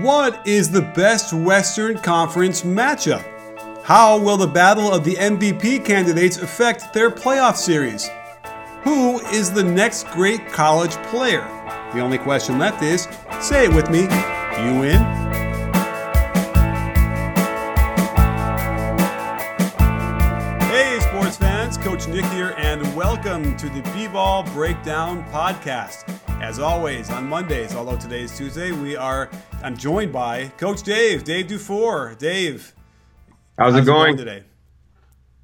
What is the best Western Conference matchup? How will the battle of the MVP candidates affect their playoff series? Who is the next great college player? The only question left is say it with me. You win. Hey, sports fans, Coach Nick here, and welcome to the B Ball Breakdown Podcast. As always, on Mondays, although today is Tuesday, we are. I'm joined by Coach Dave, Dave Dufour. Dave, how's, it going? today?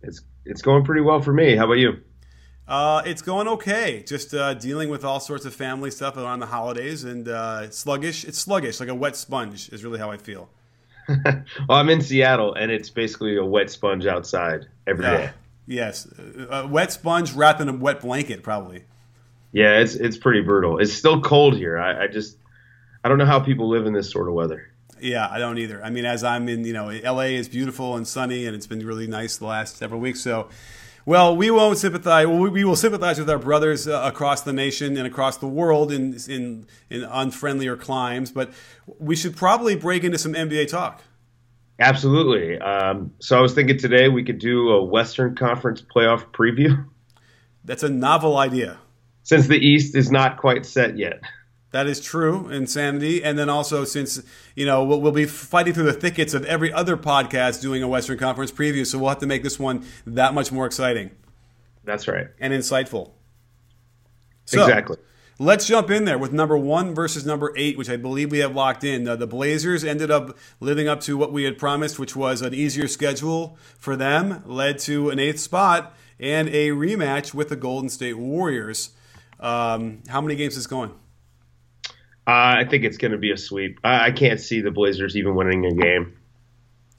It's it's going pretty well for me. How about you? Uh, it's going okay. Just uh, dealing with all sorts of family stuff around the holidays and uh, sluggish. It's sluggish, like a wet sponge, is really how I feel. well, I'm in Seattle, and it's basically a wet sponge outside every day. Yes, a wet sponge wrapped in a wet blanket, probably. Yeah, it's it's pretty brutal. It's still cold here. I, I just I don't know how people live in this sort of weather. Yeah, I don't either. I mean, as I'm in, you know, LA is beautiful and sunny, and it's been really nice the last several weeks. So, well, we won't sympathize. We will sympathize with our brothers uh, across the nation and across the world in in in unfriendlier climes, but we should probably break into some NBA talk. Absolutely. Um, so I was thinking today we could do a Western Conference playoff preview. That's a novel idea since the East is not quite set yet. That is true, insanity. And then also, since, you know, we'll, we'll, be fighting through the thickets of every other podcast doing a Western Conference preview, so we'll have to make this one that much more exciting. That's right. And insightful. So, exactly. Let's jump in there with number one versus number eight, which I believe we have locked in. Uh, the Blazers ended up living up to what we had promised, which was an easier schedule for them, led to an eighth spot and a rematch with the Golden State Warriors. Um, how many games is going? Uh, I think it's going to be a sweep. I, I, can't see the Blazers even winning a game.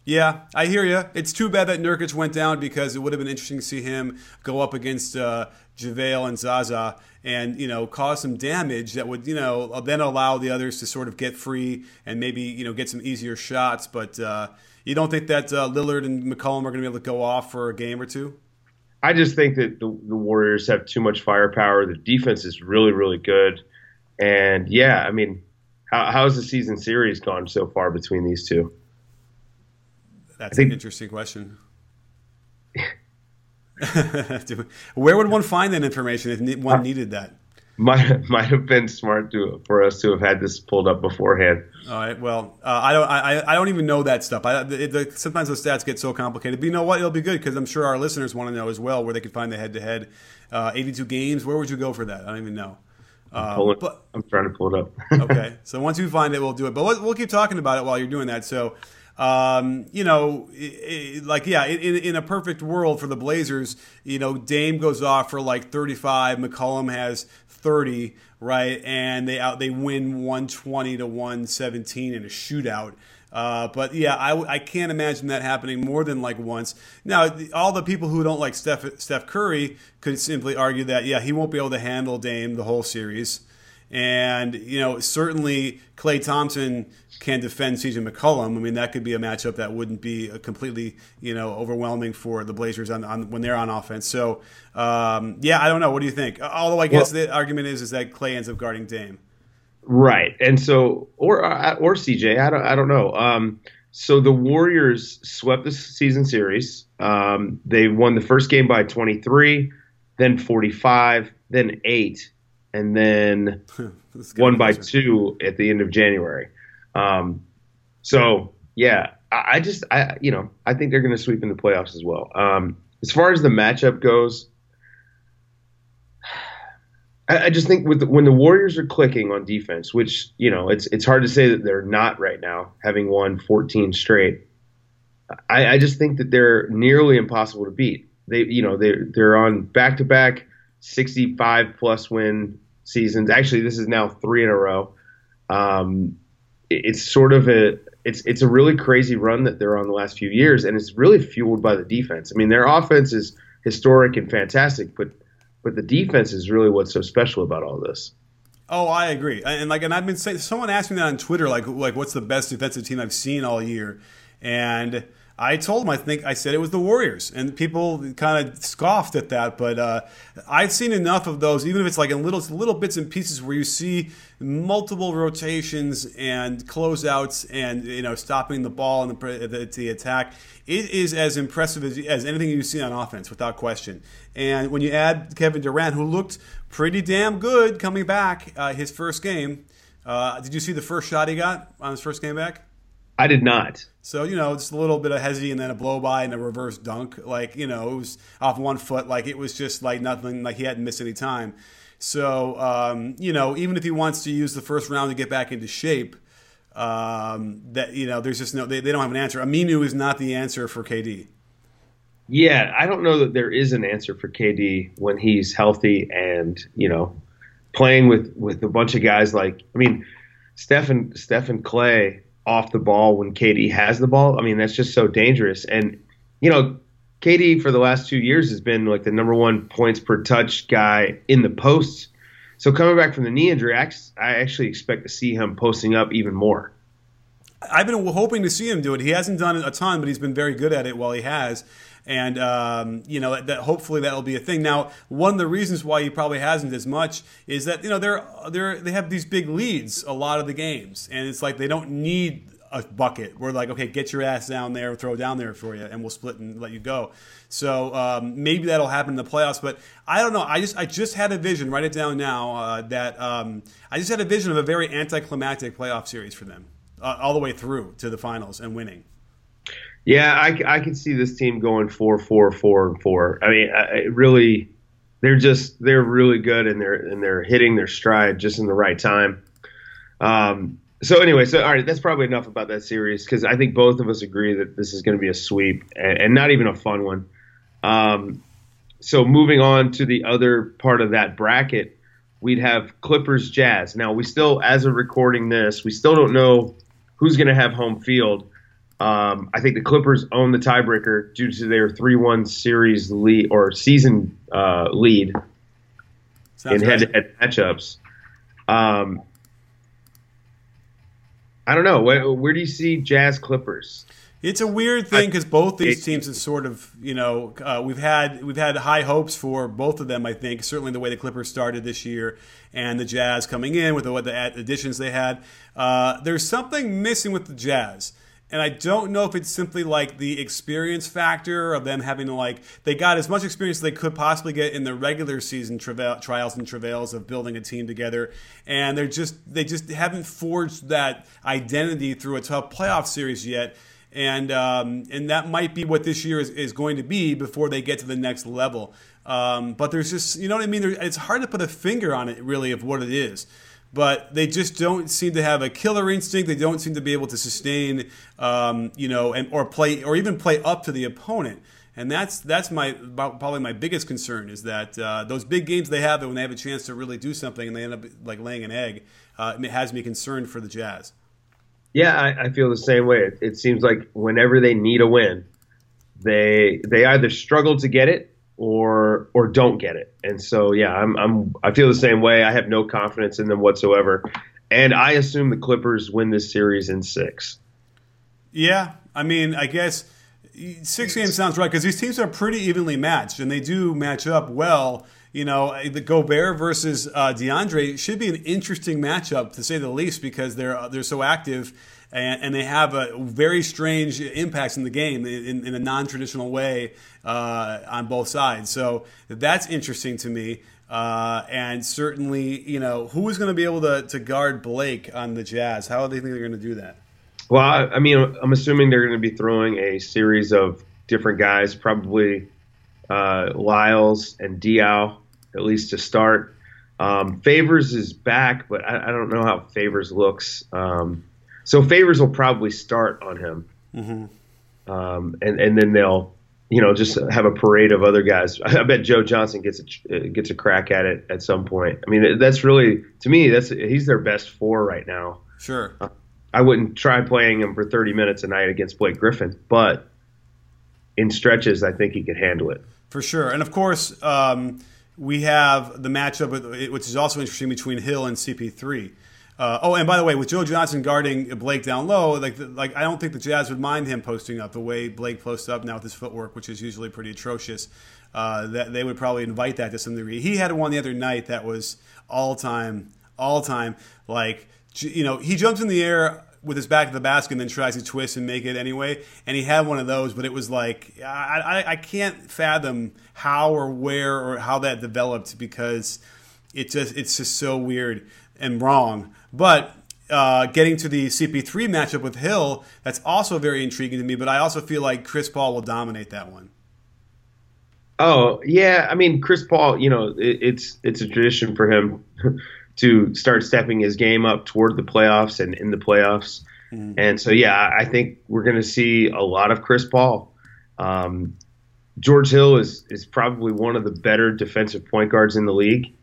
Yeah, I hear you. It's too bad that Nurkic went down because it would have been interesting to see him go up against uh, JaVale and Zaza and you know cause some damage that would you know then allow the others to sort of get free and maybe you know get some easier shots. But uh, you don't think that uh, Lillard and McCollum are going to be able to go off for a game or two? I just think that the, the Warriors have too much firepower. The defense is really, really good. And yeah, I mean, how, how's the season series gone so far between these two? That's think, an interesting question. Where would one find that information if one uh, needed that? might might have been smart to for us to have had this pulled up beforehand. All right. Well, uh, I don't I, I don't even know that stuff. I, it, the, sometimes those stats get so complicated. But you know what? It'll be good because I'm sure our listeners want to know as well where they can find the head to head. 82 games. Where would you go for that? I don't even know. Um, I'm, but, I'm trying to pull it up. okay. So once you find it, we'll do it. But we'll, we'll keep talking about it while you're doing that. So. Um, you know, it, it, like yeah, in, in a perfect world for the Blazers, you know, Dame goes off for like 35, McCollum has 30, right? And they out they win 120 to 117 in a shootout. Uh, but yeah, I, I can't imagine that happening more than like once. Now, all the people who don't like Steph, Steph Curry could simply argue that, yeah, he won't be able to handle Dame the whole series. And, you know, certainly Klay Thompson can defend CJ McCollum. I mean, that could be a matchup that wouldn't be completely, you know, overwhelming for the Blazers on, on when they're on offense. So, um, yeah, I don't know. What do you think? Although I guess well, the argument is is that Klay ends up guarding Dame. Right. And so, or, uh, or CJ, I don't, I don't know. Um, so the Warriors swept the season series. Um, they won the first game by 23, then 45, then eight and then one by two at the end of January. Um, so yeah, I, I, just I you know I think they're going to sweep in the playoffs as well. Um, as far as the matchup goes, I, I just think with the, when the Warriors are clicking on defense, which you know it's it's hard to say that they're not right now, having won 14 straight. I, I just think that they're nearly impossible to beat. They you know they they're on back to back 65 plus win seasons. Actually, this is now three in a row. Um, it's sort of a it's it's a really crazy run that they're on the last few years, and it's really fueled by the defense. I mean, their offense is historic and fantastic, but but the defense is really what's so special about all this. Oh, I agree. And like, and I've been saying, someone asked me that on Twitter, like, like, what's the best defensive team I've seen all year? And I told them, I think I said it was the Warriors, and people kind of scoffed at that. But uh, I've seen enough of those, even if it's like in little little bits and pieces, where you see multiple rotations and closeouts, and you know stopping the ball and the, the, the attack. It is as impressive as, as anything you see on offense, without question. And when you add Kevin Durant, who looked pretty damn good coming back uh, his first game, uh, did you see the first shot he got on his first game back? I did not. So you know, just a little bit of hesi and then a blow by and a reverse dunk. Like you know, it was off one foot. Like it was just like nothing. Like he hadn't missed any time. So um, you know, even if he wants to use the first round to get back into shape, um, that you know, there's just no. They, they don't have an answer. Aminu is not the answer for KD. Yeah, I don't know that there is an answer for KD when he's healthy and you know playing with with a bunch of guys like I mean Stephen Stephen Klay off the ball when KD has the ball. I mean, that's just so dangerous. And, you know, KD for the last two years has been like the number one points per touch guy in the posts. So coming back from the knee injury, I actually expect to see him posting up even more. I've been hoping to see him do it. He hasn't done it a ton, but he's been very good at it while he has and um, you know that, that, hopefully that'll be a thing. Now, one of the reasons why he probably hasn't as much is that you know they're they're they have these big leads a lot of the games, and it's like they don't need a bucket. We're like, okay, get your ass down there, throw down there for you, and we'll split and let you go. So um, maybe that'll happen in the playoffs, but I don't know. I just I just had a vision. Write it down now. Uh, that um, I just had a vision of a very anticlimactic playoff series for them, uh, all the way through to the finals and winning. Yeah, I, I can see this team going four, four, four, and four. I mean, I, really, they're just they're really good and they're and they're hitting their stride just in the right time. Um, so anyway, so all right, that's probably enough about that series because I think both of us agree that this is going to be a sweep and, and, not even a fun one. Um, so moving on to the other part of that bracket, we'd have Clippers Jazz. Now we still, as of recording this, we still don't know who's going to have home field. Um, I think the Clippers own the tiebreaker due to their three-one series lead or season uh, lead Sounds in head-to-head matchups. Um, I don't know. Where, where, do you see Jazz Clippers? It's a weird thing because both these teams have sort of, you know, uh, we've had we've had high hopes for both of them. I think certainly the way the Clippers started this year and the Jazz coming in with the, with the additions they had. Uh, there's something missing with the Jazz. And I don't know if it's simply like the experience factor of them having to like they got as much experience as they could possibly get in the regular season travail, trials and travails of building a team together, and they're just they just haven't forged that identity through a tough playoff series yet. And um, and that might be what this year is, is going to be before they get to the next level. Um, but there's just you know what I mean. There, it's hard to put a finger on it really of what it is but they just don't seem to have a killer instinct. They don't seem to be able to sustain, um, you know, and or play or even play up to the opponent. And that's that's my probably my biggest concern is that uh, those big games they have when they have a chance to really do something and they end up like laying an egg, uh, it has me concerned for the Jazz. Yeah, I, I feel the same way. It, it seems like whenever they need a win, they they either struggle to get it or or don't get it. And so yeah, I'm I'm I feel the same way. I have no confidence in them whatsoever. And I assume the Clippers win this series in 6. Yeah, I mean, I guess six games sounds right because these teams are pretty evenly matched and they do match up well. You know, the Gobert versus uh, DeAndre should be an interesting matchup to say the least because they're they're so active and, and they have a very strange impacts in the game in, in a non-traditional way uh, on both sides. So that's interesting to me. Uh, and certainly, you know, who is going to be able to, to guard Blake on the Jazz? How do they think they're going to do that? Well, I, I mean, I'm assuming they're going to be throwing a series of different guys, probably uh, Lyles and Diaw, at least to start. Um, Favors is back, but I, I, don't know how Favors looks. Um, so Favors will probably start on him, mm-hmm. um, and and then they'll you know, just have a parade of other guys. I bet Joe Johnson gets a gets a crack at it at some point. I mean, that's really to me that's he's their best four right now. Sure. Uh, I wouldn't try playing him for 30 minutes a night against Blake Griffin, but in stretches, I think he could handle it. For sure, and of course, um, we have the matchup, which is also interesting between Hill and CP3. Uh, oh, and by the way, with Joe Johnson guarding Blake down low, like like I don't think the Jazz would mind him posting up the way Blake posts up now with his footwork, which is usually pretty atrocious. Uh, that they would probably invite that to some degree. He had one the other night that was all time, all time. Like you know, he jumps in the air with his back to the basket and then tries to twist and make it anyway. And he had one of those, but it was like I, I, I can't fathom how or where or how that developed because it just it's just so weird and wrong. But uh, getting to the CP3 matchup with Hill, that's also very intriguing to me. But I also feel like Chris Paul will dominate that one. Oh yeah, I mean Chris Paul, you know, it, it's it's a tradition for him to start stepping his game up toward the playoffs and in the playoffs. Mm-hmm. And so yeah, I think we're going to see a lot of Chris Paul. Um, George Hill is is probably one of the better defensive point guards in the league.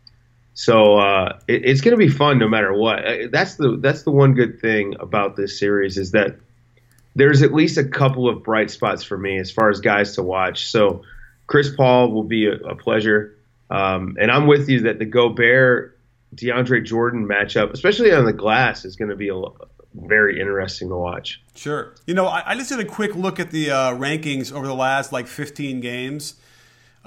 So uh, it, it's going to be fun no matter what. Uh, that's the that's the one good thing about this series is that there's at least a couple of bright spots for me as far as guys to watch. So Chris Paul will be a, a pleasure, um, and I'm with you that the Gobert DeAndre Jordan matchup, especially on the glass, is going to be a, very interesting to watch. Sure. You know, I, I just did a quick look at the uh, rankings over the last like 15 games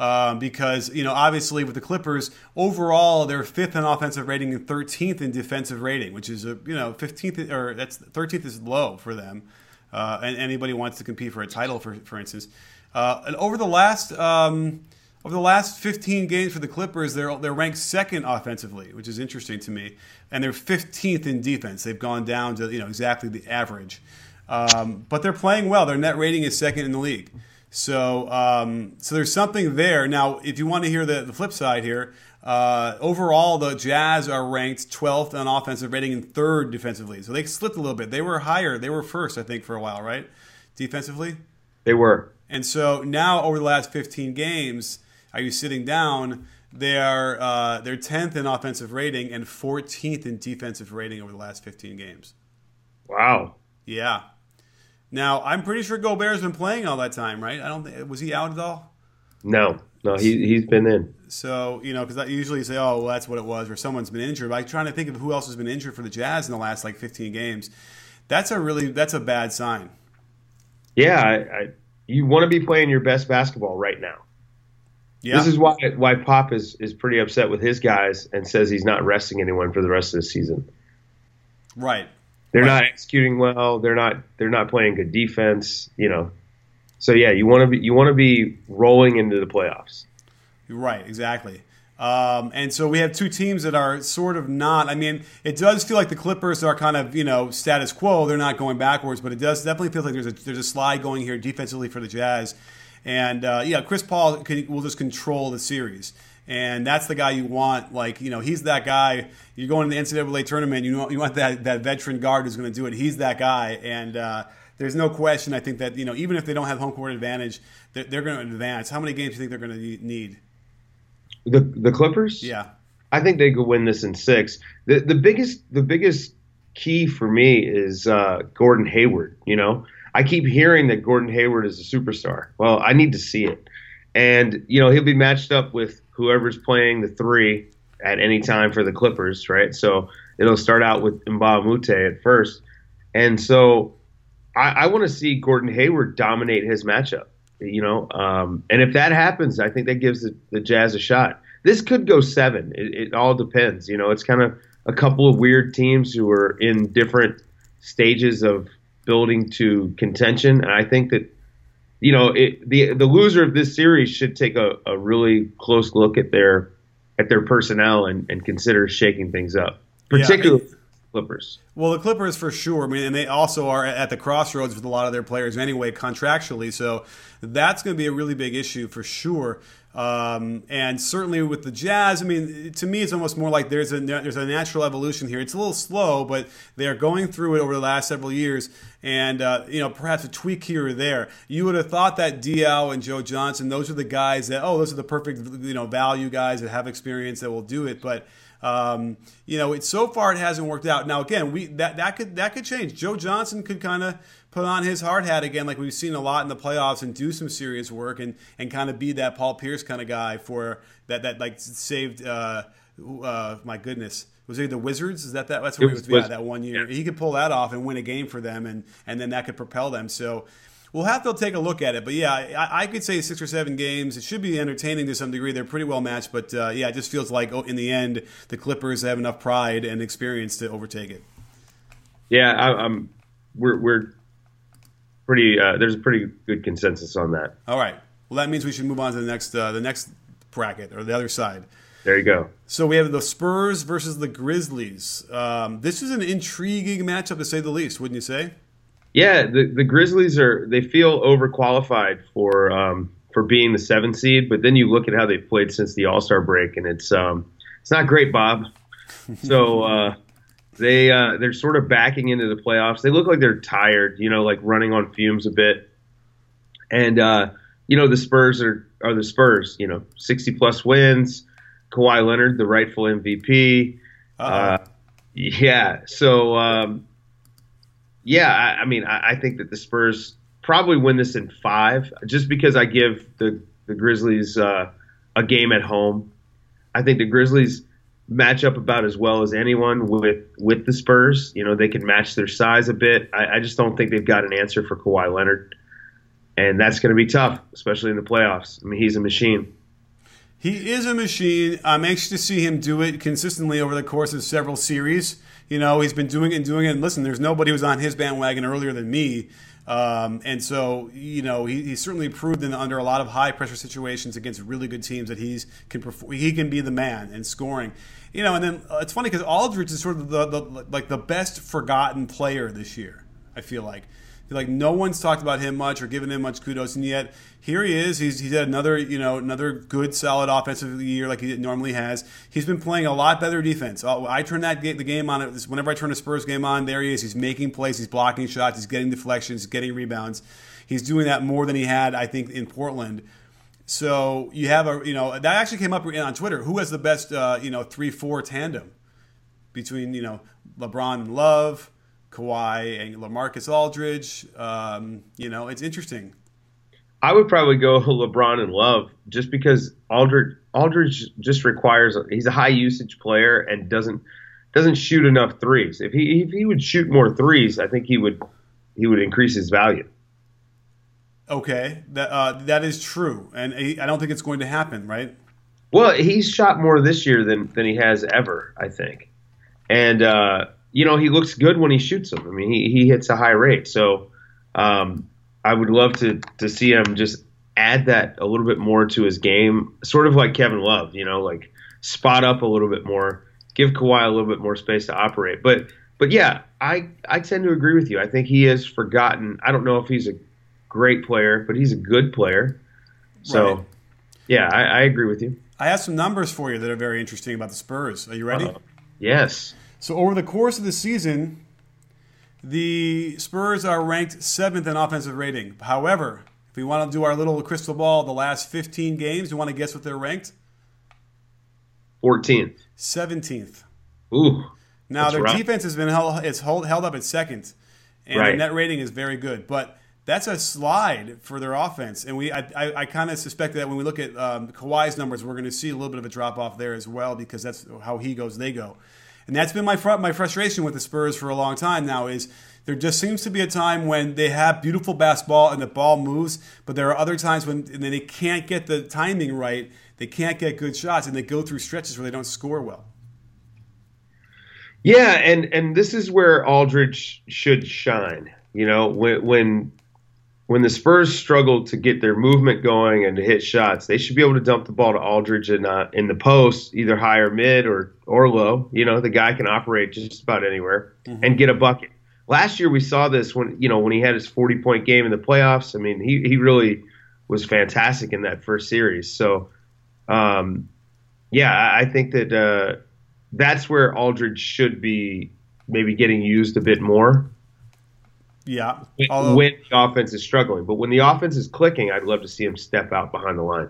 um, because you know obviously with the Clippers overall they're fifth in offensive rating and 13th in defensive rating, which is a you know 15th or that's 13th is low for them, uh, and anybody wants to compete for a title for for instance. Uh, and over the last um, over the last 15 games for the Clippers, they're they're ranked second offensively, which is interesting to me, and they're 15th in defense. They've gone down to you know exactly the average, um, but they're playing well. Their net rating is second in the league. So, um, so there's something there. Now, if you want to hear the, the flip side here, uh, overall, the Jazz are ranked 12th on offensive rating and third defensively. So they slipped a little bit. They were higher. They were first, I think, for a while, right? Defensively? They were. And so now, over the last 15 games, are you sitting down? They are uh, they're 10th in offensive rating and 14th in defensive rating over the last 15 games. Wow. Yeah. Now I'm pretty sure Gobert's been playing all that time, right? I don't think was he out at all. No, no, he he's been in. So you know, because I usually say, "Oh, well, that's what it was," or someone's been injured. But I'm trying to think of who else has been injured for the Jazz in the last like 15 games. That's a really that's a bad sign. Yeah, I, I, you want to be playing your best basketball right now. Yeah. This is why why Pop is is pretty upset with his guys and says he's not resting anyone for the rest of the season. Right. They're not executing well. They're not they're not playing good defense. You know, so yeah, you want to be you want to be rolling into the playoffs. Right, exactly. Um, and so we have two teams that are sort of not. I mean, it does feel like the Clippers are kind of you know status quo. They're not going backwards, but it does definitely feel like there's a there's a slide going here defensively for the Jazz. And uh, yeah, Chris Paul can, will just control the series and that's the guy you want. Like you know, he's that guy. You're going to the NCAA tournament. You know, you want that that veteran guard who's going to do it. He's that guy, and uh, there's no question. I think that you know, even if they don't have home court advantage, they're, they're going to advance. How many games do you think they're going to need? The the Clippers. Yeah, I think they could win this in six. The the biggest the biggest key for me is uh, Gordon Hayward. You know, I keep hearing that Gordon Hayward is a superstar. Well, I need to see it. And you know he'll be matched up with whoever's playing the three at any time for the Clippers, right? So it'll start out with a at first. And so I, I want to see Gordon Hayward dominate his matchup, you know? Um, and if that happens, I think that gives the, the Jazz a shot. This could go seven. It, it all depends. You know, it's kind of a couple of weird teams who are in different stages of building to contention. And I think that you know, it, the the loser of this series should take a, a really close look at their at their personnel and, and consider shaking things up, particularly. Yeah, Clippers. Well, the Clippers for sure. I mean, and they also are at the crossroads with a lot of their players anyway, contractually. So that's going to be a really big issue for sure. Um, and certainly with the Jazz, I mean, to me, it's almost more like there's a there's a natural evolution here. It's a little slow, but they are going through it over the last several years, and uh, you know, perhaps a tweak here or there. You would have thought that Diaw and Joe Johnson, those are the guys that oh, those are the perfect you know value guys that have experience that will do it, but. Um, you know, it so far it hasn't worked out. Now again, we that that could that could change. Joe Johnson could kind of put on his hard hat again, like we've seen a lot in the playoffs, and do some serious work and and kind of be that Paul Pierce kind of guy for that that like saved. Uh, uh, my goodness, was it the Wizards? Is that that? That's where he was, was yeah, that one year. Yeah. He could pull that off and win a game for them, and and then that could propel them. So we'll have to take a look at it. But yeah, I, I, could say six or seven games. It should be entertaining to some degree. They're pretty well matched, but uh, yeah, it just feels like oh, in the end the Clippers have enough pride and experience to overtake it. Yeah, I, am We're we're pretty. Uh, there's a pretty good consensus on that. All right. Well, that means we should move on to the next uh, the next bracket or the other side. There you go. So we have the Spurs versus the Grizzlies. Um, this is an intriguing matchup to say the least, wouldn't you say? Yeah, the, the Grizzlies are they feel overqualified for um, for being the seventh seed, but then you look at how they've played since the All Star break, and it's um, it's not great, Bob. So uh, they uh, they're sort of backing into the playoffs. They look like they're tired, you know, like running on fumes a bit. And uh, you know the Spurs are are the Spurs. You know, sixty plus wins. Kawhi Leonard, the rightful MVP. Uh, yeah, so um, yeah, I, I mean, I, I, think that the Spurs probably win this in five, just because I give the the Grizzlies uh, a game at home. I think the Grizzlies match up about as well as anyone with with the Spurs. You know, they can match their size a bit. I, I just don't think they've got an answer for Kawhi Leonard, and that's going to be tough, especially in the playoffs. I mean, he's a machine. He is a machine. I'm anxious to see him do it consistently over the course of several series. You know, he's been doing it and doing it. And listen, there's nobody who was on his bandwagon earlier than me. Um, and so, you know, he, he's certainly proved in, under a lot of high pressure situations against really good teams that he's can perform, he can be the man in scoring. You know, and then uh, it's funny because Aldridge is sort of the, the like the best forgotten player this year. I feel like like no one's talked about him much or given him much kudos, and yet here he is. He's he's had another you know another good solid offensive year like he normally has. He's been playing a lot better defense. Uh, I turn that the game on. Whenever I turn a Spurs game on, there he is. He's making plays. He's blocking shots. He's getting deflections. He's getting rebounds. He's doing that more than he had, I think, in Portland. So you have a you know that actually came up on Twitter. Who has the best uh, you know three four tandem between you know LeBron and Love? Kawhi and LaMarcus Aldridge. Um, you know, it's interesting. I would probably go LeBron and Love just because Aldridge Aldridge just requires he's a high usage player and doesn't doesn't shoot enough threes. If he if he would shoot more threes, I think he would he would increase his value. Okay, that uh, that is true, and I don't think it's going to happen, right? Well, he's shot more this year than than he has ever, I think, and uh, you know, he looks good when he shoots them. I mean, he, he hits a high rate. So um, I would love to, to see him just add that a little bit more to his game, sort of like Kevin Love, you know, like spot up a little bit more, give Kawhi a little bit more space to operate. But but yeah, I, I tend to agree with you. I think he has forgotten. I don't know if he's a great player, but he's a good player. So, right. yeah, I, I, agree with you. I have some numbers for you that are very interesting about the Spurs. Are you ready? Uh, yes. So over the course of the season, the Spurs are ranked seventh in offensive rating. However, if we want to do our little crystal ball, the last 15 games, you want to guess what they're ranked? 14th. 17th. Ooh. Now their rough. defense has been held, it's held, held up at second, and right. their net rating is very good. But that's a slide for their offense, and we I, I, I kind of suspect that when we look at um, Kawhi's numbers, we're going to see a little bit of a drop off there as well because that's how he goes, they go. And that's been my fr- my frustration with the Spurs for a long time now is there just seems to be a time when they have beautiful basketball and the ball moves, but there are other times when they can't get the timing right, they can't get good shots, and they go through stretches where they don't score well. Yeah, and and this is where Aldridge should shine. You know, when when when the Spurs struggle to get their movement going and to hit shots, they should be able to dump the ball to Aldridge in, uh, in the post, either high or mid or, or low. You know, the guy can operate just about anywhere mm-hmm. and get a bucket. Last year we saw this when you know when he had his 40 point game in the playoffs. I mean, he he really was fantastic in that first series. So um, yeah, I think that uh, that's where Aldridge should be maybe getting used a bit more. Yeah, Although, when the offense is struggling, but when the offense is clicking, I'd love to see him step out behind the line.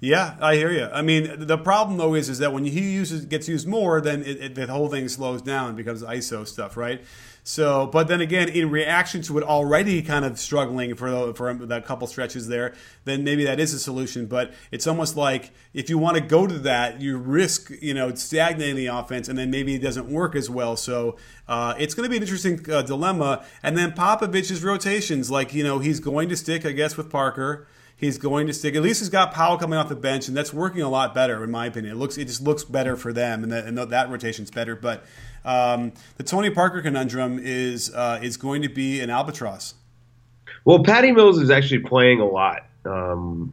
Yeah, I hear you. I mean, the problem though is is that when he uses gets used more, then it, it, the whole thing slows down and becomes ISO stuff, right? So, but then again, in reaction to it already kind of struggling for for that couple stretches there, then maybe that is a solution. But it's almost like if you want to go to that, you risk you know stagnating the offense, and then maybe it doesn't work as well. So uh, it's going to be an interesting uh, dilemma. And then Popovich's rotations, like you know, he's going to stick, I guess, with Parker. He's going to stick. At least he's got Powell coming off the bench, and that's working a lot better, in my opinion. It looks, it just looks better for them, and that, and that rotation's better. But um, the Tony Parker conundrum is uh, is going to be an albatross. Well, Patty Mills is actually playing a lot, um,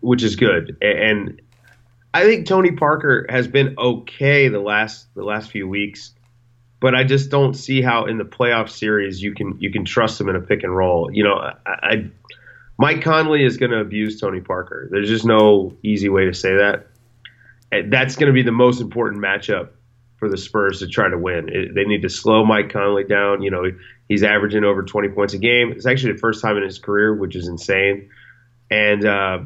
which is good, and I think Tony Parker has been okay the last the last few weeks, but I just don't see how in the playoff series you can you can trust him in a pick and roll. You know, I, I Mike Conley is going to abuse Tony Parker. There's just no easy way to say that. That's going to be the most important matchup for the Spurs to try to win. It, they need to slow Mike Conley down. You know, he's averaging over 20 points a game. It's actually the first time in his career, which is insane. And uh,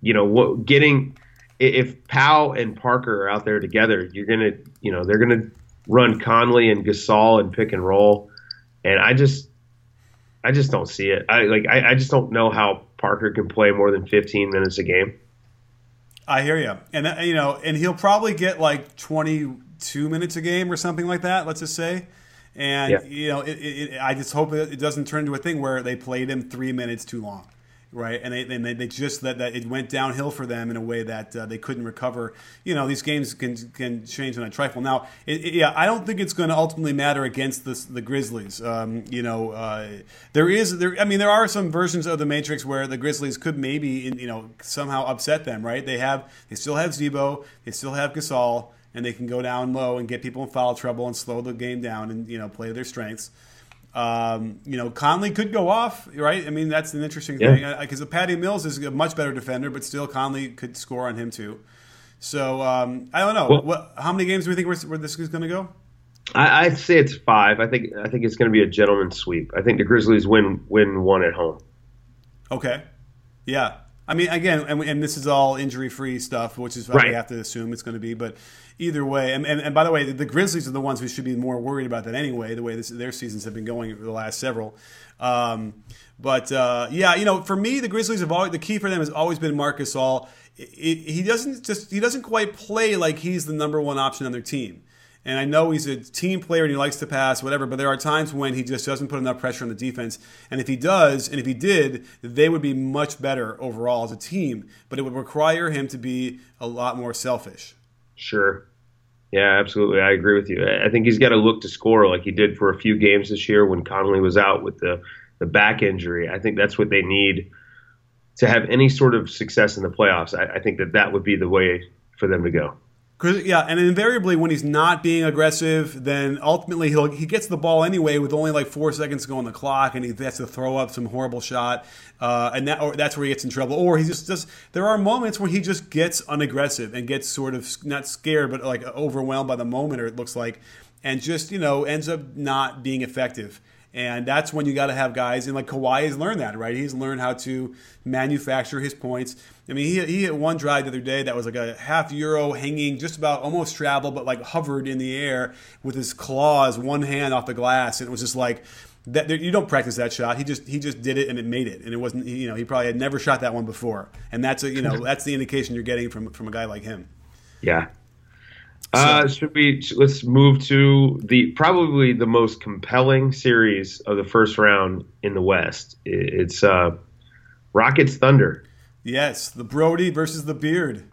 you know, what, getting if Powell and Parker are out there together, you're gonna, you know, they're gonna run Conley and Gasol and pick and roll. And I just, I just don't see it. I like, I, I just don't know how Parker can play more than 15 minutes a game. I hear you, and uh, you know, and he'll probably get like 22 minutes a game or something like that. Let's just say. And yeah. you know, it, it, I just hope it doesn't turn into a thing where they played him three minutes too long, right? And they and they, they just that, that it went downhill for them in a way that uh, they couldn't recover. You know, these games can can change on a trifle. Now, it, yeah, I don't think it's going to ultimately matter against the the Grizzlies. Um, you know, uh, there is there. I mean, there are some versions of the Matrix where the Grizzlies could maybe you know somehow upset them, right? They have they still have Z-Bo, they still have Gasol and they can go down low and get people in foul trouble and slow the game down and you know play their strengths. Um, you know, Conley could go off, right? I mean, that's an interesting yeah. thing because Patty Mills is a much better defender, but still Conley could score on him too. So um, I don't know. Well, what, how many games do we think where this is going to go? I, I'd say it's five. I think I think it's going to be a gentleman's sweep. I think the Grizzlies win win one at home. Okay. Yeah. I mean, again, and, and this is all injury free stuff, which is what right. we have to assume it's going to be. But either way, and, and, and, by the way, the Grizzlies are the ones who should be more worried about that anyway. The way this, their seasons have been going over the last several. Um, but uh, yeah, you know, for me, the Grizzlies have always the key for them has always been Marc Gasol. he doesn't just he doesn't quite play like he's the number one option on their team. And I know he's a team player and he likes to pass, whatever, but there are times when he just doesn't put enough pressure on the defense. And if he does, and if he did, they would be much better overall as a team, but it would require him to be a lot more selfish. Sure. Yeah, absolutely. I agree with you. I think he's got to look to score like he did for a few games this year when Conley was out with the, the back injury. I think that's what they need to have any sort of success in the playoffs. I, I think that that would be the way for them to go. Yeah, and invariably when he's not being aggressive, then ultimately he he gets the ball anyway with only like four seconds to go on the clock, and he has to throw up some horrible shot, uh, and that or that's where he gets in trouble. Or he just does. There are moments where he just gets unaggressive and gets sort of not scared, but like overwhelmed by the moment, or it looks like, and just you know ends up not being effective. And that's when you got to have guys, and like Kawhi has learned that, right? He's learned how to manufacture his points. I mean, he, he hit one drive the other day that was like a half euro hanging just about almost travel, but like hovered in the air with his claws, one hand off the glass. And it was just like, that you don't practice that shot. He just he just did it and it made it, and it wasn't you know he probably had never shot that one before, and that's a you know that's the indication you're getting from from a guy like him. Yeah, uh, should we let's move to the probably the most compelling series of the first round in the West. It's uh, Rockets Thunder. Yes, the Brodie versus the Beard.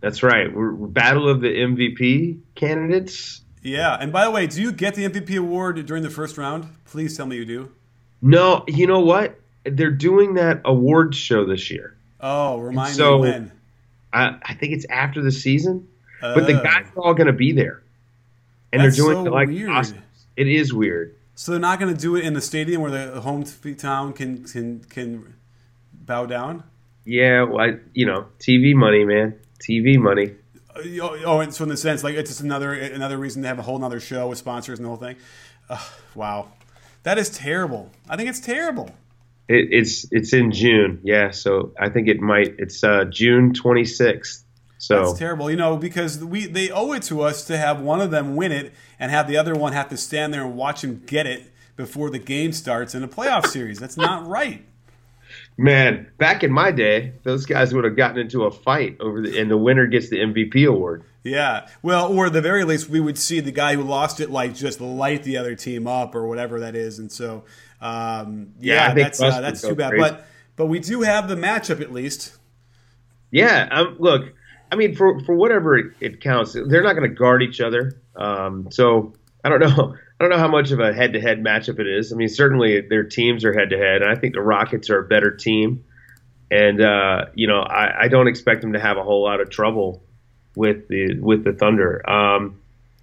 That's right. We're, we're battle of the MVP candidates. Yeah, and by the way, do you get the MVP award during the first round? Please tell me you do. No, you know what? They're doing that awards show this year. Oh, remind so, me when. I, I think it's after the season but the oh. guys are all going to be there, and they're doing so like weird. It is weird. So they're not going to do it in the stadium where the hometown can can can bow down. Yeah, well, I, you know, TV money, man. TV money. Oh, oh, and so in the sense, like it's just another another reason to have a whole another show with sponsors and the whole thing. Uh, wow, that is terrible. I think it's terrible. It, it's it's in June, yeah. So I think it might. It's uh, June twenty sixth. So that's terrible, you know, because we they owe it to us to have one of them win it and have the other one have to stand there and watch him get it before the game starts in a playoff series. That's not right. Man, back in my day, those guys would have gotten into a fight over the, and the winner gets the MVP award. Yeah, well, or at the very least, we would see the guy who lost it like just light the other team up or whatever that is, and so um, yeah, yeah that's uh, that's too bad. Crazy. But but we do have the matchup at least. Yeah, um, look, I mean, for for whatever it, it counts, they're not going to guard each other. Um, so I don't know. I don't know how much of a head-to-head matchup it is. I mean, certainly their teams are head-to-head, and I think the Rockets are a better team. And uh, you know, I, I, don't expect them to have a whole lot of trouble with the with the Thunder. Um,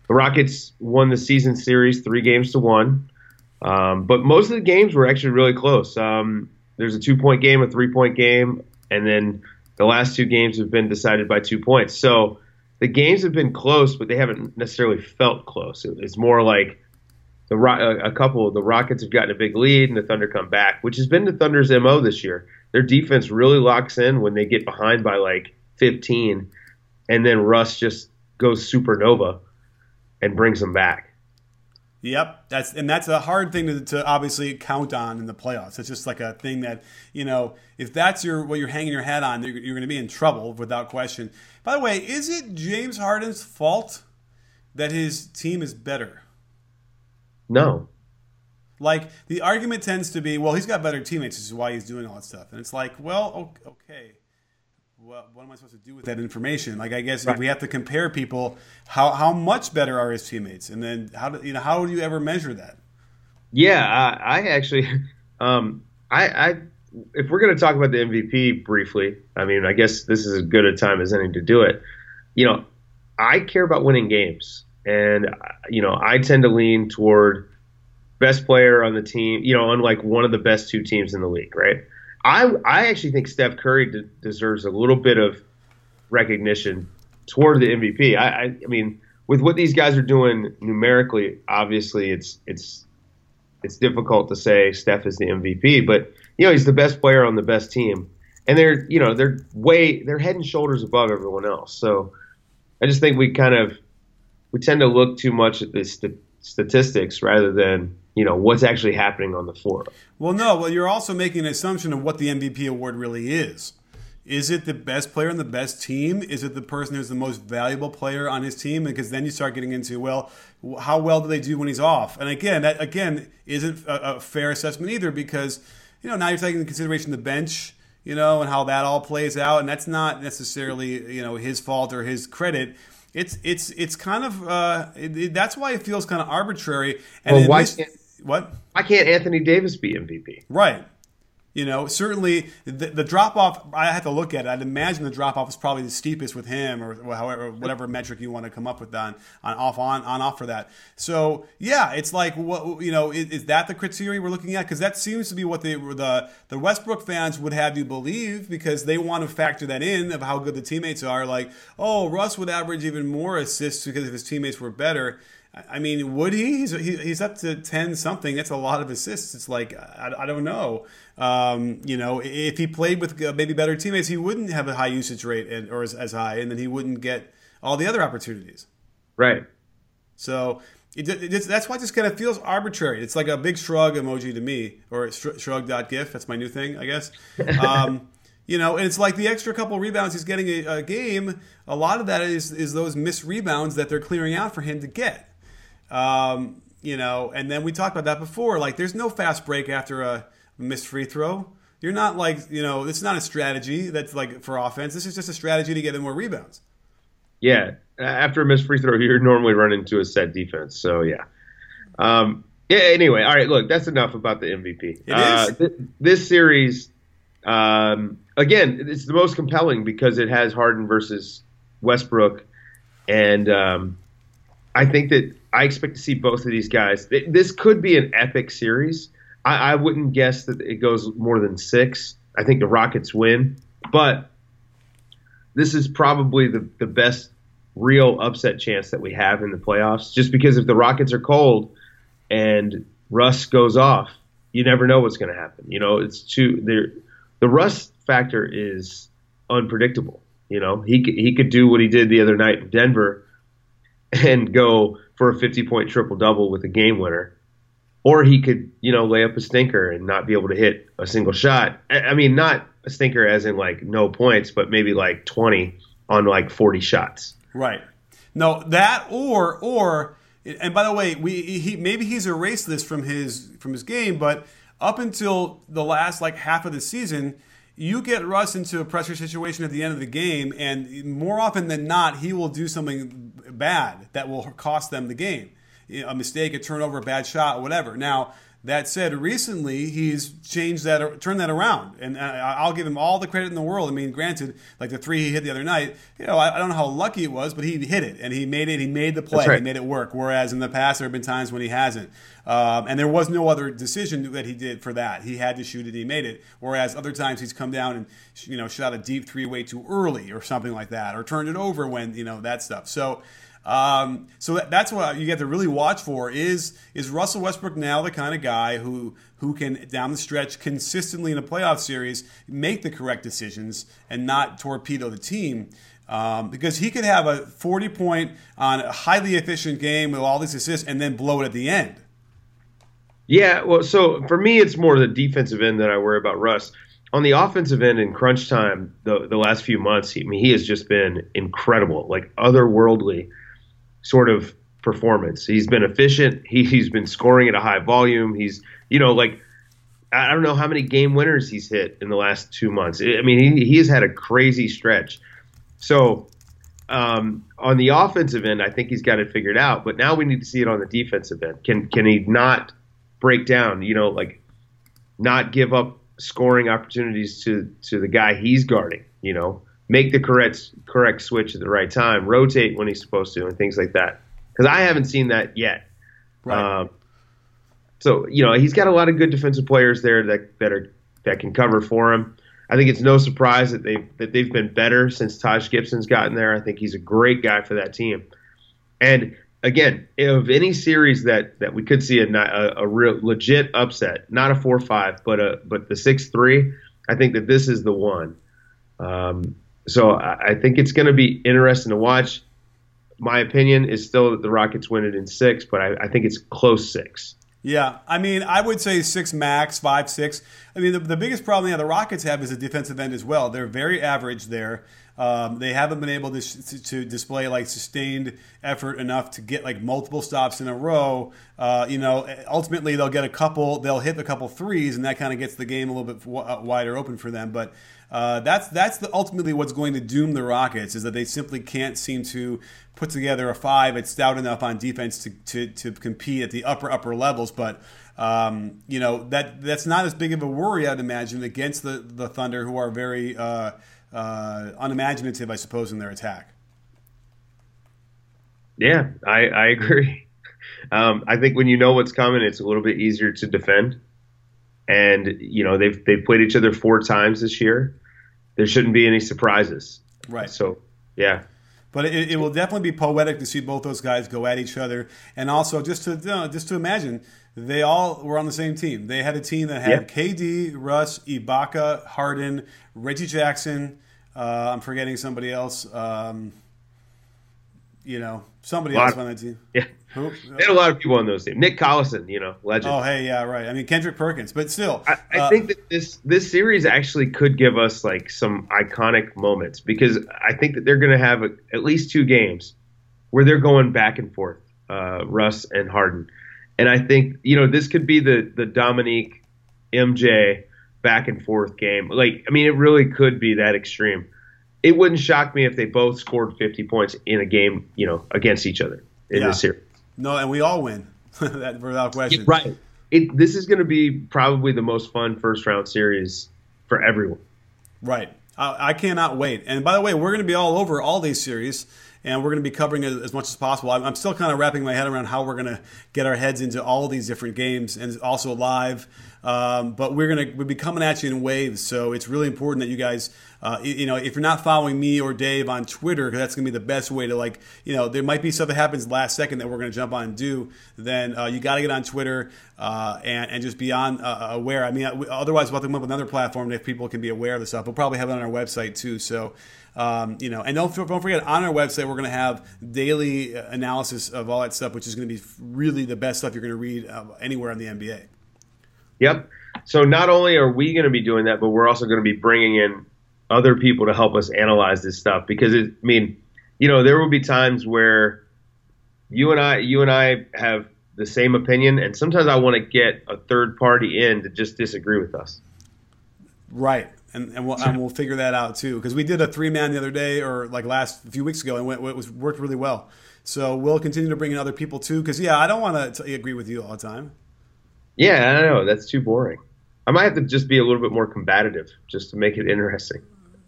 the Rockets won the season series three games to one, um, but most of the games were actually really close. Um, there's a two-point game, a three-point game, and then the last two games have been decided by two points. So the games have been close, but they haven't necessarily felt close. It's more like the uh, a couple of the Rockets have gotten a big lead and the Thunder come back, which has been the Thunder's mo this year. Their defense really locks in when they get behind by like 15, and then Russ just goes supernova and brings them back. Yep, that's and that's a hard thing to, to, obviously count on in the playoffs. It's just like a thing that you know if that's your what you're hanging your hat on, you're, you're going to be in trouble without question. By the way, is it James Harden's fault that his team is better? No. Like the argument tends to be, well, he's got better teammates, this is why he's doing all that stuff. And it's like, well, okay. Well, what am I supposed to do with that information? Like, I guess right. we have to compare people. How how much better are his teammates, and then how do you know how do you ever measure that? Yeah, I, I actually, um, I, I, if we're going to talk about the MVP briefly, I mean, I guess this is as good a time as any to do it. You know, I care about winning games and you know I tend to lean toward best player on the team. You know, on like one of the best two teams in the league, right? I I actually think Steph Curry de- deserves a little bit of recognition toward the MVP. I, I I mean, with what these guys are doing numerically, obviously it's it's it's difficult to say Steph is the MVP, but you know he's the best player on the best team, and they're you know they're way they're head and shoulders above everyone else. So I just think we kind of we tend to look too much at the st- statistics rather than you know what's actually happening on the floor. Well, no. Well, you're also making an assumption of what the MVP award really is. Is it the best player on the best team? Is it the person who's the most valuable player on his team? Because then you start getting into well, how well do they do when he's off? And again, that again isn't a, a fair assessment either because you know now you're taking into consideration the bench you know, and how that all plays out. And that's not necessarily, you know, his fault or his credit it's it's it's kind of uh, it, it, that's why it feels kind of arbitrary. And well, why this, can't, what? Why can't Anthony Davis be MVP? Right. You know, certainly the, the drop off. I have to look at it. I'd imagine the drop off is probably the steepest with him, or however, whatever metric you want to come up with on on off on on off for that. So yeah, it's like what you know is, is that the criteria we're looking at? Because that seems to be what the the the Westbrook fans would have you believe because they want to factor that in of how good the teammates are. Like, oh, Russ would average even more assists because if his teammates were better. I mean, would he? He's, he's up to 10 something. That's a lot of assists. It's like, I, I don't know. Um, you know, if he played with uh, maybe better teammates, he wouldn't have a high usage rate and, or as, as high, and then he wouldn't get all the other opportunities. Right. So it, it, that's why it just kind of feels arbitrary. It's like a big shrug emoji to me, or shrug.gif. That's my new thing, I guess. Um, you know, and it's like the extra couple rebounds he's getting a, a, game. A lot of that is is those missed rebounds that they're clearing out for him to get. Um, you know, and then we talked about that before. Like, there's no fast break after a missed free throw. You're not like, you know, this is not a strategy that's like for offense. This is just a strategy to get in more rebounds. Yeah. After a missed free throw, you're normally running to a set defense. So, yeah. Um, yeah, anyway, all right, look, that's enough about the MVP. Uh, th- this series, um, again, it's the most compelling because it has Harden versus Westbrook. And um, I think that I expect to see both of these guys. This could be an epic series. I, I wouldn't guess that it goes more than six. I think the Rockets win, but this is probably the, the best real upset chance that we have in the playoffs. Just because if the Rockets are cold and Russ goes off, you never know what's going to happen. You know, it's too. The Russ factor is unpredictable. You know, he he could do what he did the other night in Denver and go for a 50 point triple double with a game winner, or he could you know lay up a stinker and not be able to hit a single shot. I mean, not a stinker as in like no points, but maybe like 20 on like 40 shots. Right. No, that or or and by the way, we he maybe he's erased this from his from his game, but up until the last like half of the season, you get Russ into a pressure situation at the end of the game, and more often than not, he will do something bad that will cost them the game. A mistake, a turnover, a bad shot, whatever. Now, that said, recently he's changed that, turned that around, and I'll give him all the credit in the world. I mean, granted, like the three he hit the other night, you know, I, don't know how lucky it was, but he hit it and he made it. He made the play. Right. He made it work. Whereas in the past, there have been times when he hasn't, um, and there was no other decision that he did for that. He had to shoot it. He made it. Whereas other times he's come down and you know shot a deep three way too early or something like that, or turned it over when you know that stuff. So. Um, so that's what you get to really watch for is is Russell Westbrook now the kind of guy who who can down the stretch consistently in a playoff series make the correct decisions and not torpedo the team. Um, because he could have a 40 point on a highly efficient game with all these assists and then blow it at the end. Yeah, well, so for me, it's more the defensive end that I worry about Russ. On the offensive end in crunch time, the the last few months, he, I mean, he has just been incredible, like otherworldly sort of performance. He's been efficient. He, he's been scoring at a high volume. He's, you know, like, I don't know how many game winners he's hit in the last two months. I mean, he, he has had a crazy stretch. So, um, on the offensive end, I think he's got it figured out. But now we need to see it on the defensive end. Can can he not break down? You know, like not give up scoring opportunities to to the guy he's guarding. You know, make the correct correct switch at the right time, rotate when he's supposed to, and things like that. Because I haven't seen that yet. Right. Um, so you know he's got a lot of good defensive players there that that are that can cover for him. I think it's no surprise that they that they've been better since Taj Gibson's gotten there. I think he's a great guy for that team. And again, of any series that that we could see a a, a real legit upset, not a four five, but a but the six three. I think that this is the one. Um, so I think it's going to be interesting to watch. My opinion is still that the Rockets win it in six, but I, I think it's close six. Yeah, I mean, I would say six max, five, six. I mean, the, the biggest problem yeah, the Rockets have is a defensive end as well. They're very average there. Um, they haven't been able to, to, display like sustained effort enough to get like multiple stops in a row. Uh, you know, ultimately they'll get a couple, they'll hit a couple threes, and that kind of gets the game a little bit uh, wider open for them. But uh, that's that's the, ultimately what's going to doom the Rockets is that they simply can't seem to put together a five. It's stout enough on defense to, to, to compete at the upper upper levels, but um, you know that that's not as big of a worry, I'd imagine, against the the Thunder, who are very uh, uh, unimaginative, I suppose, in their attack. Yeah, I, I agree. Um, I think when you know what's coming, it's a little bit easier to defend. And you know they've they've played each other four times this year there shouldn't be any surprises. Right. So, yeah. But it, it, will definitely be poetic to see both those guys go at each other, and also just to you know, just to imagine they all were on the same team. They had a team that had KD, Russ, Ibaka, Harden, Reggie Jackson. Uh, I'm forgetting somebody else. Um, you know, somebody else on that team. Yeah. Who? They had a lot of people on those teams. Nick Collison, you know, legend. Oh, hey, yeah, right. I mean, Kendrick Perkins, but still, I, I uh, think that this this series actually could give us like some iconic moments because I think that they're going to have a, at least two games where they're going back and forth, uh, Russ and Harden, and I think you know this could be the the Dominique MJ back and forth game. Like, I mean, it really could be that extreme. It wouldn't shock me if they both scored 50 points in a game, you know, against each other in yeah. this series. No, and we all win that without question. Right. It, this is going to be probably the most fun first round series for everyone. Right. I, I cannot wait. And by the way, we're going to be all over all these series and we're going to be covering it as much as possible. I'm, still kind of wrapping my head around how we're going to get our heads into all these different games and also live. Um, but we're going to we'll be coming at you in waves, so it's really important that you guys uh, you know, if you're not following me or Dave on Twitter, because that's going to be the best way to like, you know, there might be stuff that happens last second that we're going to jump on and do. Then uh, you got to get on Twitter uh, and and just be on uh, aware. I mean, otherwise we'll have to come up with another platform if people can be aware of the stuff. We'll probably have it on our website too. So. Um, you know, and don't don't forget on our website we're going to have daily analysis of all that stuff, which is going to be really the best stuff you're going to read uh, anywhere on the NBA. Yep. So not only are we going to be doing that, but we're also going to be bringing in other people to help us analyze this stuff because it, I mean, you know, there will be times where you and I, you and I have the same opinion, and sometimes I want to get a third party in to just disagree with us. Right and and we'll, and we'll figure that out too because we did a three man the other day or like last few weeks ago and it, it was worked really well. So we'll continue to bring in other people too because yeah, I don't want to agree with you all the time. Yeah, I know that's too boring. I might have to just be a little bit more combative just to make it interesting.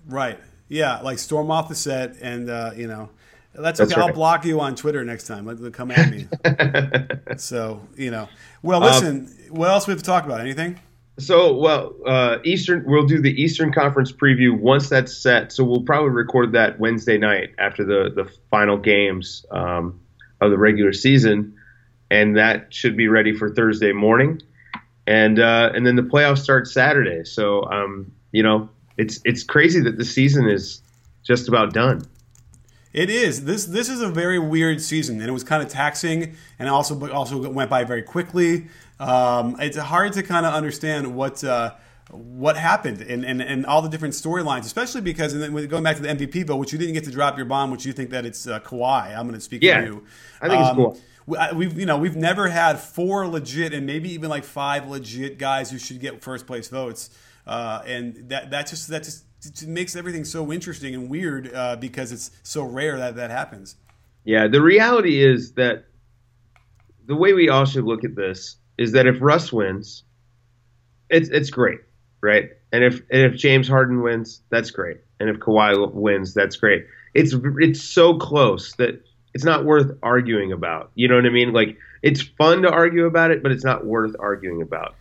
Right. Yeah, like storm off the set and uh, you know. That's, that's okay. Right. I'll block you on Twitter next time. Let, come at me. so you know. Well, listen. Um, what else we have to talk about? Anything? So, well, uh, Eastern, we'll do the Eastern Conference preview once that's set. So we'll probably record that Wednesday night after the the final games um, of the regular season, and that should be ready for Thursday morning, and uh, and then the playoffs start Saturday. So, um, you know, it's it's crazy that the season is just about done. It is. This this is a very weird season, and it was kind of taxing, and also also went by very quickly. Um, it's hard to kind of understand what uh, what happened and, and, and all the different storylines, especially because and then going back to the MVP vote, which you didn't get to drop your bomb, which you think that it's uh, Kawhi. I'm going to speak yeah, for you. I think um, it's cool. We've you know we've never had four legit and maybe even like five legit guys who should get first place votes, uh, and that that just that just it makes everything so interesting and weird uh, because it's so rare that that happens. Yeah, the reality is that the way we all should look at this is that if Russ wins, it's it's great, right? And if and if James Harden wins, that's great. And if Kawhi wins, that's great. It's it's so close that it's not worth arguing about. You know what I mean? Like it's fun to argue about it, but it's not worth arguing about.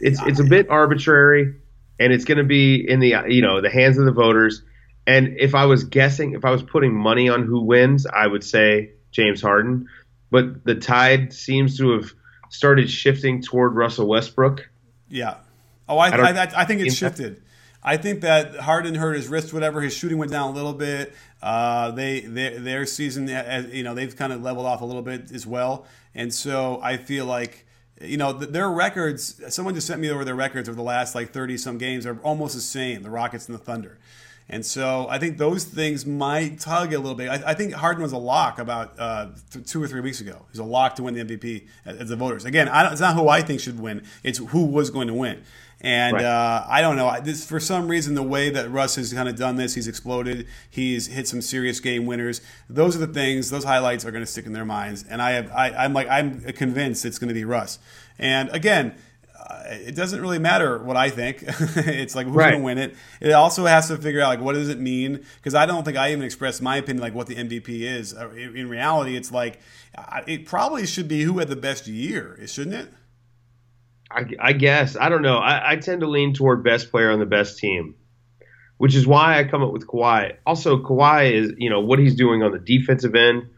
It's it's a bit arbitrary, and it's going to be in the you know the hands of the voters. And if I was guessing, if I was putting money on who wins, I would say James Harden. But the tide seems to have started shifting toward Russell Westbrook. Yeah. Oh, I, I, I, I think it's shifted. I think that Harden hurt his wrist, whatever. His shooting went down a little bit. Uh, they, they their season, you know, they've kind of leveled off a little bit as well. And so I feel like, you know, their records. Someone just sent me over their records over the last like thirty some games are almost the same. The Rockets and the Thunder. And so I think those things might tug a little bit. I, I think Harden was a lock about uh, th- two or three weeks ago. He's a lock to win the MVP as the voters. Again, it's not who I think should win; it's who was going to win. And right. uh, I don't know. This, for some reason, the way that Russ has kind of done this, he's exploded. He's hit some serious game winners. Those are the things. Those highlights are going to stick in their minds. And I have, I, I'm like, I'm convinced it's going to be Russ. And again, it doesn't really matter what I think. it's like who's right. going to win it. It also has to figure out like what does it mean because I don't think I even expressed my opinion like what the MVP is. Uh, in reality, it's like it probably should be who had the best year, shouldn't it? I, I guess I don't know. I, I, tend to lean toward best player on the best team, which is why I come up with Kawhi. Also, Kawhi is you know what he's doing on the defensive end.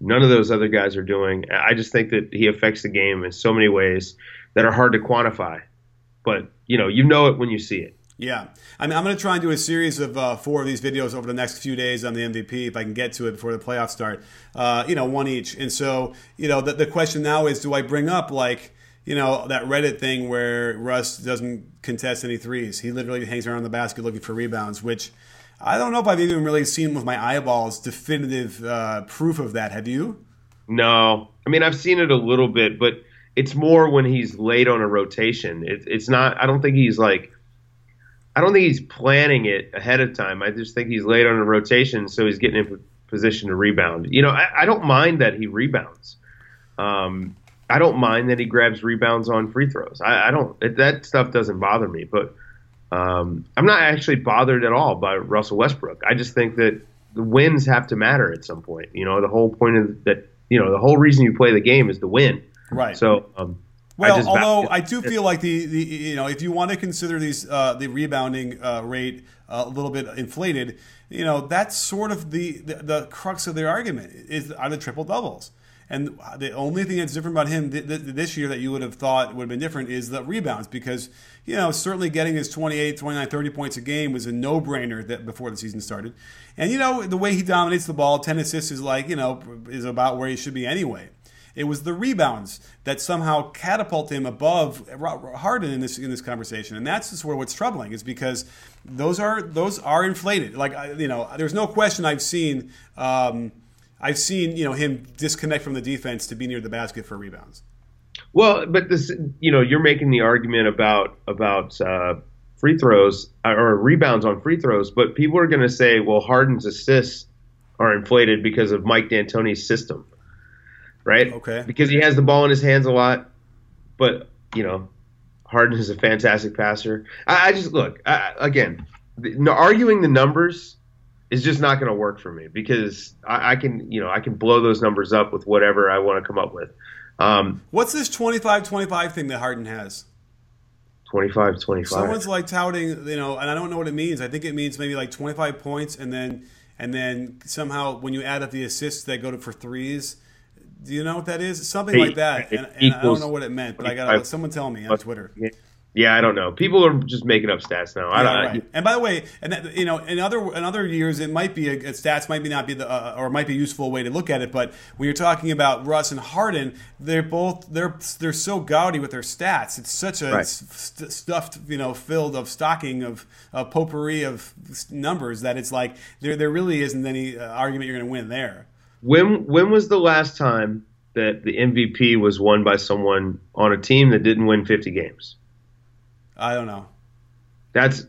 None of those other guys are doing. I just think that he affects the game in so many ways that are hard to quantify. But you know, you know it when you see it. Yeah, I mean, I'm going to try and do a series of uh, four of these videos over the next few days on the MVP if I can get to it before the playoffs start. Uh, you know, one each. And so, you know, the, the question now is, do I bring up like, you know, that Reddit thing where Russ doesn't contest any threes? He literally hangs around the basket looking for rebounds, which I don't know if I've even really seen with my eyeballs definitive uh, proof of that. Have you? No, I mean, I've seen it a little bit, but it's more when he's late on a rotation. It, it's not. I don't think he's like. I don't think he's planning it ahead of time. I just think he's late on a rotation, so he's getting in position to rebound. You know, I, I don't mind that he rebounds. Um, I don't mind that he grabs rebounds on free throws. I, I don't. It, that stuff doesn't bother me. But um, I'm not actually bothered at all by Russell Westbrook. I just think that the wins have to matter at some point. You know, the whole point of that. You know, the whole reason you play the game is to win. Right. So, um, Well, I although I do feel like the, the you know if you want to consider these uh, the rebounding uh, rate uh, a little bit inflated, you know that's sort of the, the, the crux of their argument is are the triple doubles. And the only thing that's different about him th- th- this year that you would have thought would have been different is the rebounds because, you know, certainly getting his 28, 29, 30 points a game was a no brainer that before the season started. And, you know, the way he dominates the ball, 10 assists is like, you know, is about where he should be anyway. It was the rebounds that somehow catapult him above Harden in this in this conversation, and that's sort of what's troubling. Is because those are those are inflated. Like you know, there's no question I've seen um, I've seen you know him disconnect from the defense to be near the basket for rebounds. Well, but this you know you're making the argument about about uh, free throws or rebounds on free throws, but people are going to say, well, Harden's assists are inflated because of Mike D'Antoni's system right? Okay. Because he has the ball in his hands a lot, but you know, Harden is a fantastic passer. I, I just look I, again, the, arguing the numbers is just not going to work for me because I, I, can, you know, I can blow those numbers up with whatever I want to come up with. Um, What's this 25-25 thing that Harden has? 25 25 someone's like touting you know and i don't know what it means i think it means maybe like 25 points and then and then somehow when you add up the assists that go to for threes do you know what that is? Something like that. And, and I don't know what it meant, but I got someone tell me on Twitter. Yeah, I don't know. People are just making up stats now. I don't. Yeah, right. And by the way, and that, you know, in other in other years, it might be a, a stats might be not be the uh, or might be a useful way to look at it. But when you're talking about Russ and Harden, they're both they're they're so gaudy with their stats. It's such a right. st- stuffed, you know, filled of stocking of a potpourri of numbers that it's like there there really isn't any uh, argument you're going to win there. When when was the last time that the MVP was won by someone on a team that didn't win 50 games? I don't know. That's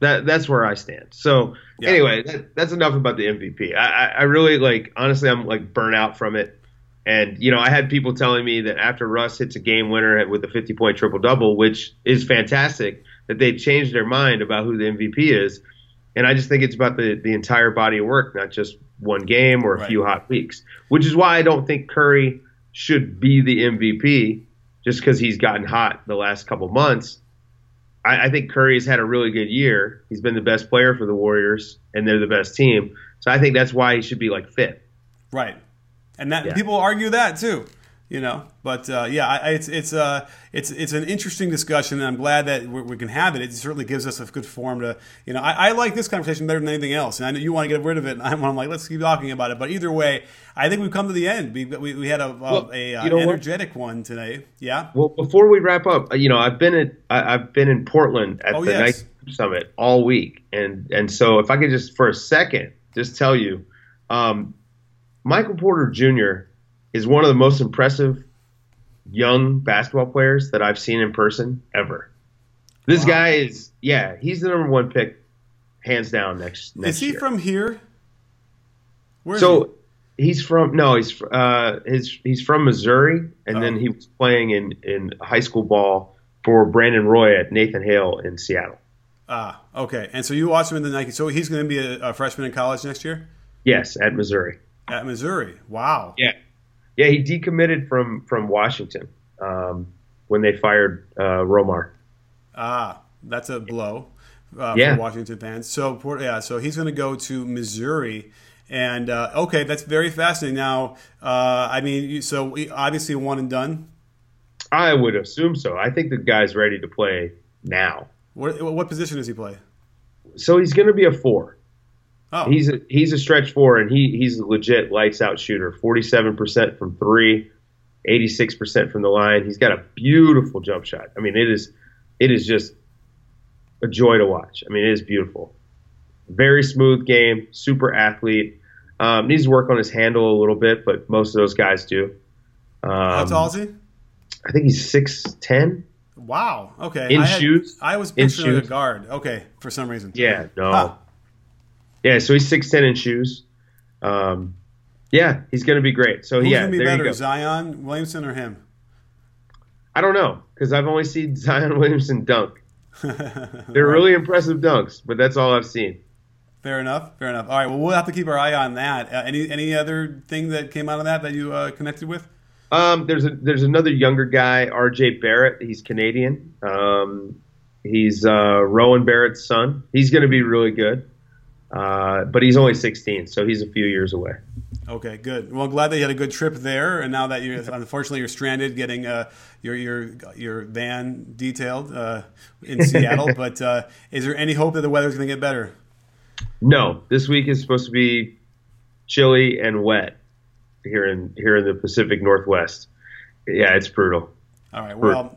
that that's where I stand. So yeah. anyway, that, that's enough about the MVP. I, I really like honestly I'm like burnt out from it. And you know, I had people telling me that after Russ hits a game winner with a 50 point triple double, which is fantastic, that they changed their mind about who the MVP is. And I just think it's about the the entire body of work, not just one game or a right. few hot weeks. Which is why I don't think Curry should be the MVP just because he's gotten hot the last couple months. I, I think Curry's had a really good year. He's been the best player for the Warriors, and they're the best team. So I think that's why he should be like fifth. Right, and that yeah. people argue that too you know. But uh, yeah, I, it's it's uh, it's it's an interesting discussion, and I'm glad that we can have it. It certainly gives us a good forum to, you know, I, I, like this conversation better than anything else, and I know you want to get rid of it, and I'm, I'm, like, let's keep talking about it. But either way, I think we've come to the end. We, we, we had a, well, a, a uh, energetic what? one today. Yeah. Well, before we wrap up, you know, I've been at I, have been in Portland at oh, the yes. Nike Summit all week, and and so if I could just for a second just tell you, um, Michael Porter Jr is one of the most impressive young basketball players that I've seen in person ever. This wow. guy is, yeah, he's the number one pick, hands down. Next, next is he year. from here? Where so he? he's from no, he's uh, his he's from Missouri, and oh. then he was playing in in high school ball for Brandon Roy at Nathan Hale in Seattle. Ah, okay. And so you watched him in the Nike. So he's going to be a, a freshman in college next year. Yes, at Missouri. At Missouri. Wow. Yeah. Yeah, he decommitted from from Washington um, when they fired uh, Romar. Ah, that's a blow uh, yeah. for Washington fans. So yeah, so he's going to go to Missouri. And uh, okay, that's very fascinating. Now, uh, I mean, so obviously one and done. I would assume so. I think the guy's ready to play now. What, what position does he play? So he's going to be a four. Oh. He's a, he's a stretch four, and he he's a legit lights out shooter. Forty seven percent from three, 86 percent from the line. He's got a beautiful jump shot. I mean, it is it is just a joy to watch. I mean, it is beautiful. Very smooth game, super athlete. Um, needs to work on his handle a little bit, but most of those guys do. Um, How tall is he? I think he's six ten. Wow. Okay. In I had, shoes. I was picturing a guard. Okay, for some reason. Yeah. No. Huh. Yeah, so he's six ten in shoes. Um, yeah, he's going to be great. So Who's yeah, be better, Zion Williamson or him? I don't know because I've only seen Zion Williamson dunk. They're right. really impressive dunks, but that's all I've seen. Fair enough. Fair enough. All right. Well, we'll have to keep our eye on that. Uh, any any other thing that came out of that that you uh, connected with? Um, there's a there's another younger guy, R.J. Barrett. He's Canadian. Um, he's uh, Rowan Barrett's son. He's going to be really good, uh, but he's only 16, so he's a few years away. Okay, good. Well, glad that you had a good trip there, and now that you're unfortunately you're stranded getting uh, your your your van detailed uh, in Seattle. but uh, is there any hope that the weather's going to get better? No, this week is supposed to be chilly and wet here in here in the Pacific Northwest. Yeah, it's brutal. All right. Well,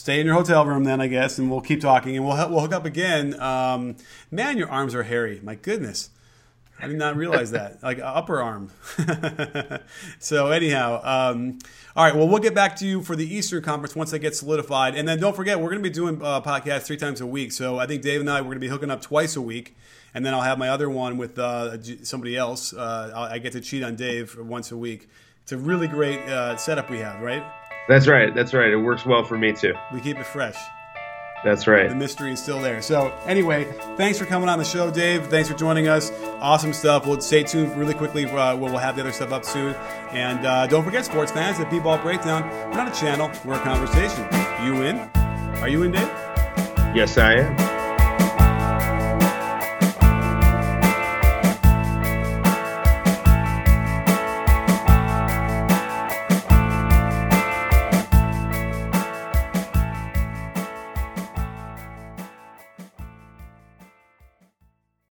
stay in your hotel room then, I guess, and we'll keep talking, and we'll we'll hook up again. Um, man, your arms are hairy. My goodness. I did not realize that. Like upper arm. so anyhow, um, all right. Well, we'll get back to you for the Eastern Conference once that gets solidified, and then don't forget we're going to be doing uh, podcasts three times a week. So I think Dave and I we're going to be hooking up twice a week, and then I'll have my other one with uh, somebody else. Uh, I get to cheat on Dave once a week. It's a really great uh, setup we have, right? That's right. That's right. It works well for me too. We keep it fresh. That's right. The mystery is still there. So, anyway, thanks for coming on the show, Dave. Thanks for joining us. Awesome stuff. We'll stay tuned really quickly. Uh, we'll have the other stuff up soon. And uh, don't forget, sports fans, at B-Ball Breakdown, we're not a channel, we're a conversation. You in? Are you in, Dave? Yes, I am.